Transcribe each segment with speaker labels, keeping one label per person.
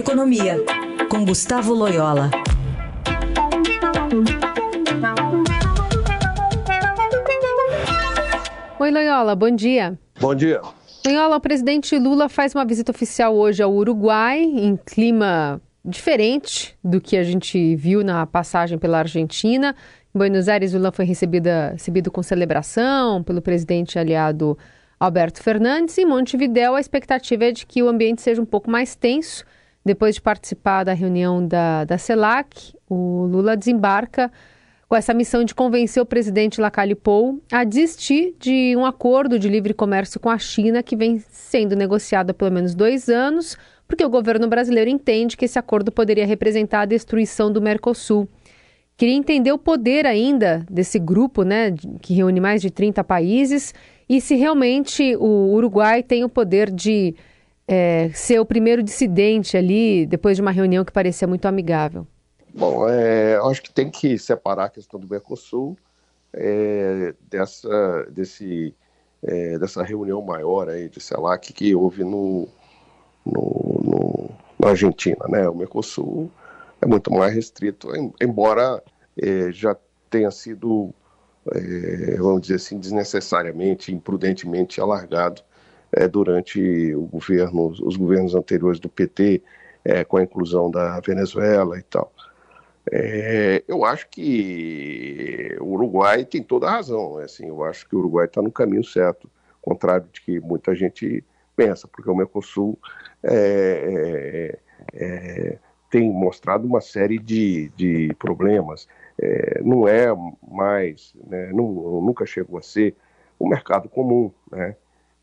Speaker 1: Economia, com Gustavo Loyola.
Speaker 2: Oi, Loyola, bom dia.
Speaker 3: Bom dia.
Speaker 2: Loyola, o presidente Lula faz uma visita oficial hoje ao Uruguai, em clima diferente do que a gente viu na passagem pela Argentina. Em Buenos Aires, Lula foi recebida, recebido com celebração pelo presidente aliado Alberto Fernandes. Em Montevidéu, a expectativa é de que o ambiente seja um pouco mais tenso. Depois de participar da reunião da, da CELAC, o Lula desembarca com essa missão de convencer o presidente Lacalle Pou a desistir de um acordo de livre comércio com a China que vem sendo negociado há pelo menos dois anos, porque o governo brasileiro entende que esse acordo poderia representar a destruição do Mercosul. Queria entender o poder ainda desse grupo, né, que reúne mais de 30 países, e se realmente o Uruguai tem o poder de é, ser o primeiro dissidente ali, depois de uma reunião que parecia muito amigável.
Speaker 3: Bom, é, acho que tem que separar a questão do Mercosul é, dessa, desse, é, dessa reunião maior aí de CELAC que houve no, no, no, na Argentina. Né? O Mercosul é muito mais restrito, embora é, já tenha sido é, vamos dizer assim, desnecessariamente, imprudentemente alargado é, durante o governo, os governos anteriores do PT, é, com a inclusão da Venezuela e tal. É, eu acho que o Uruguai tem toda a razão. Né? Assim, eu acho que o Uruguai está no caminho certo, contrário de que muita gente pensa, porque o Mercosul é, é, é tem mostrado uma série de, de problemas não é mais, né, não, nunca chegou a ser o mercado comum, né?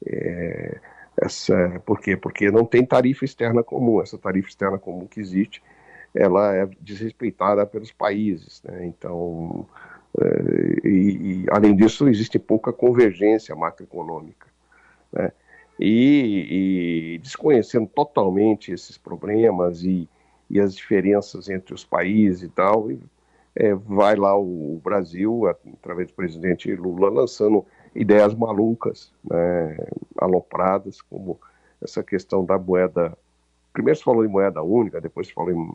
Speaker 3: É, essa, por quê? Porque não tem tarifa externa comum. Essa tarifa externa comum que existe, ela é desrespeitada pelos países, né? Então, é, e, e, além disso, existe pouca convergência macroeconômica, né? E, e desconhecendo totalmente esses problemas e, e as diferenças entre os países e tal, é, vai lá o, Brasil, através do presidente Lula, lançando ideias malucas, né, alopradas, como essa questão da moeda. Primeiro se falou em moeda única, depois se falou em,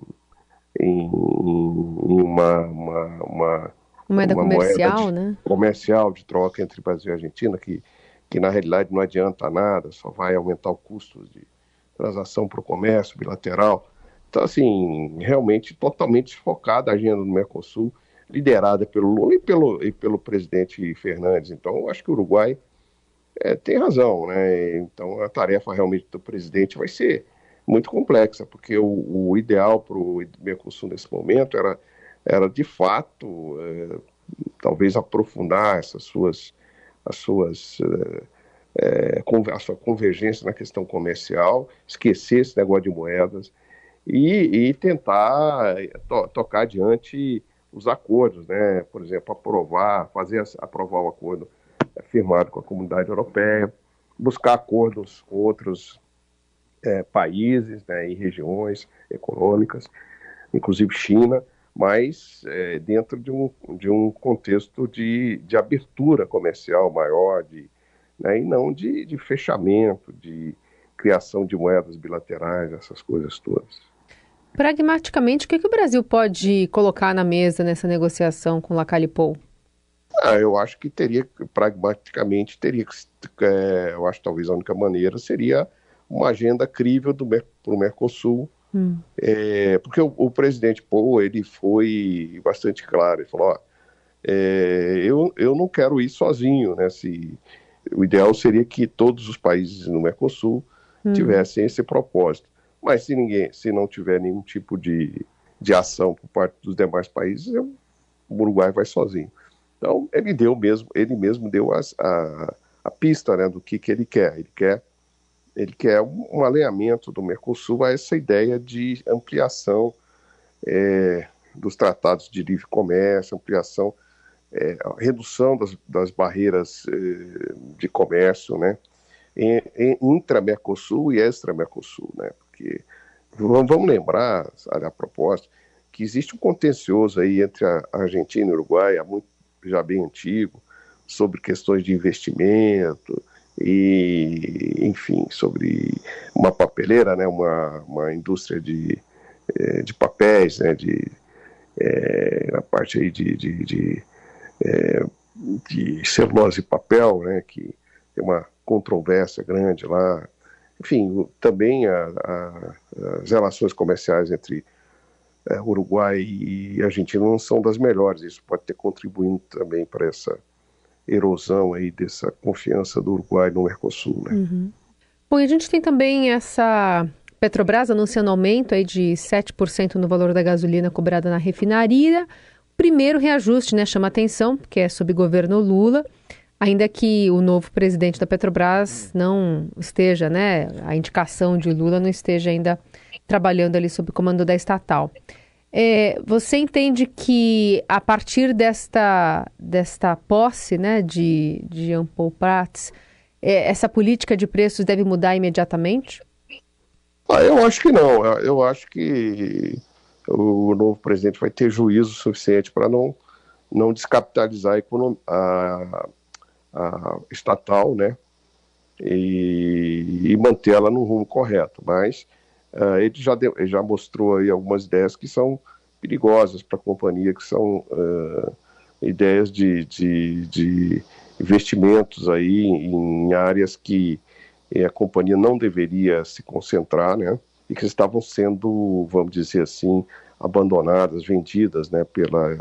Speaker 3: em, em uma, uma, uma,
Speaker 2: moeda uma comercial, moeda de, né?
Speaker 3: comercial de troca entre Brasil e Argentina, que, que na realidade não adianta nada, só vai aumentar o custo de transação para o comércio bilateral. Então, assim, realmente totalmente desfocada a agenda do Mercosul, liderada pelo Lula e pelo, e pelo presidente Fernandes. Então, eu acho que o Uruguai é, tem razão, né? Então, a tarefa realmente do presidente vai ser muito complexa, porque o, o ideal para o Mercosul nesse momento era, era de fato, é, talvez aprofundar essas suas, as suas é, é a sua convergência na questão comercial, esquecer esse negócio de moedas, e, e tentar eh, to, tocar adiante os acordos, né? Por exemplo, aprovar, fazer aprovar o acordo firmado com a comunidade europeia, buscar acordos com outros é, países né, e regiões econômicas, inclusive China, mas é, dentro de um, de um contexto de, de abertura comercial maior, de, né, e não de, de fechamento, de criação de moedas bilaterais, essas coisas todas.
Speaker 2: Pragmaticamente, o que, que o Brasil pode colocar na mesa nessa negociação com Lacalipou?
Speaker 3: Ah, eu acho que teria, pragmaticamente, teria que, é, eu acho que talvez a única maneira seria uma agenda crível para o Mercosul, hum. é, porque o, o, presidente Pou, ele foi bastante claro, ele falou, ó, é, eu, eu não quero ir sozinho, né, se, o ideal seria que todos os países no Mercosul hum. tivessem esse propósito. Mas se ninguém, se não tiver nenhum tipo de, de ação por parte dos demais países, eu, o Uruguai vai sozinho. Então ele deu mesmo, ele mesmo deu as, a, a pista né, do que, que ele quer. Ele quer ele quer um alinhamento do Mercosul a essa ideia de ampliação é, dos tratados de livre comércio, ampliação, é, redução das, das barreiras é, de comércio, né, intra-Mercosul e extra-Mercosul, né, porque vamos lembrar, a propósito, que existe um contencioso aí entre a Argentina e o Uruguai, há muito, já bem antigo, sobre questões de investimento e, enfim, sobre uma papeleira, né, uma, uma indústria de, é, de papéis, né, de, é, na parte aí de, de, de, é, de celulose e papel, né, que tem uma controvérsia grande lá. Enfim, também a, a, as relações comerciais entre é, Uruguai e Argentina não são das melhores. Isso pode ter contribuído também para essa erosão aí dessa confiança do Uruguai no Mercosul. Né?
Speaker 2: Uhum. Bom, e a gente tem também essa Petrobras anunciando aumento aí de 7% no valor da gasolina cobrada na refinaria. Primeiro reajuste, né, chama atenção, porque é sob governo Lula, ainda que o novo presidente da Petrobras não esteja, né, a indicação de Lula não esteja ainda trabalhando ali sob comando da estatal. É, você entende que a partir desta, desta posse né, de, de Jean Paul Prats, é, essa política de preços deve mudar imediatamente?
Speaker 3: Ah, eu acho que não. Eu acho que o novo presidente vai ter juízo suficiente para não, não descapitalizar a, economia, a, a estatal né, e, e mantê-la no rumo correto. Mas Uh, ele já, deu, ele já mostrou aí algumas ideias que são perigosas para a companhia, que são uh, ideias de, de, de, investimentos aí em áreas que a companhia não deveria se concentrar, né? E que estavam sendo, vamos dizer assim, abandonadas, vendidas, né, pela,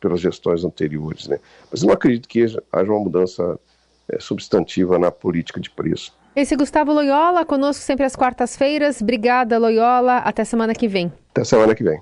Speaker 3: pelas gestões anteriores, né? Mas não acredito que haja uma mudança é, substantiva na política de preço.
Speaker 2: Esse é Gustavo Loyola, conosco sempre às quartas-feiras. Obrigada, Loyola. Até semana que vem.
Speaker 3: Até semana que vem.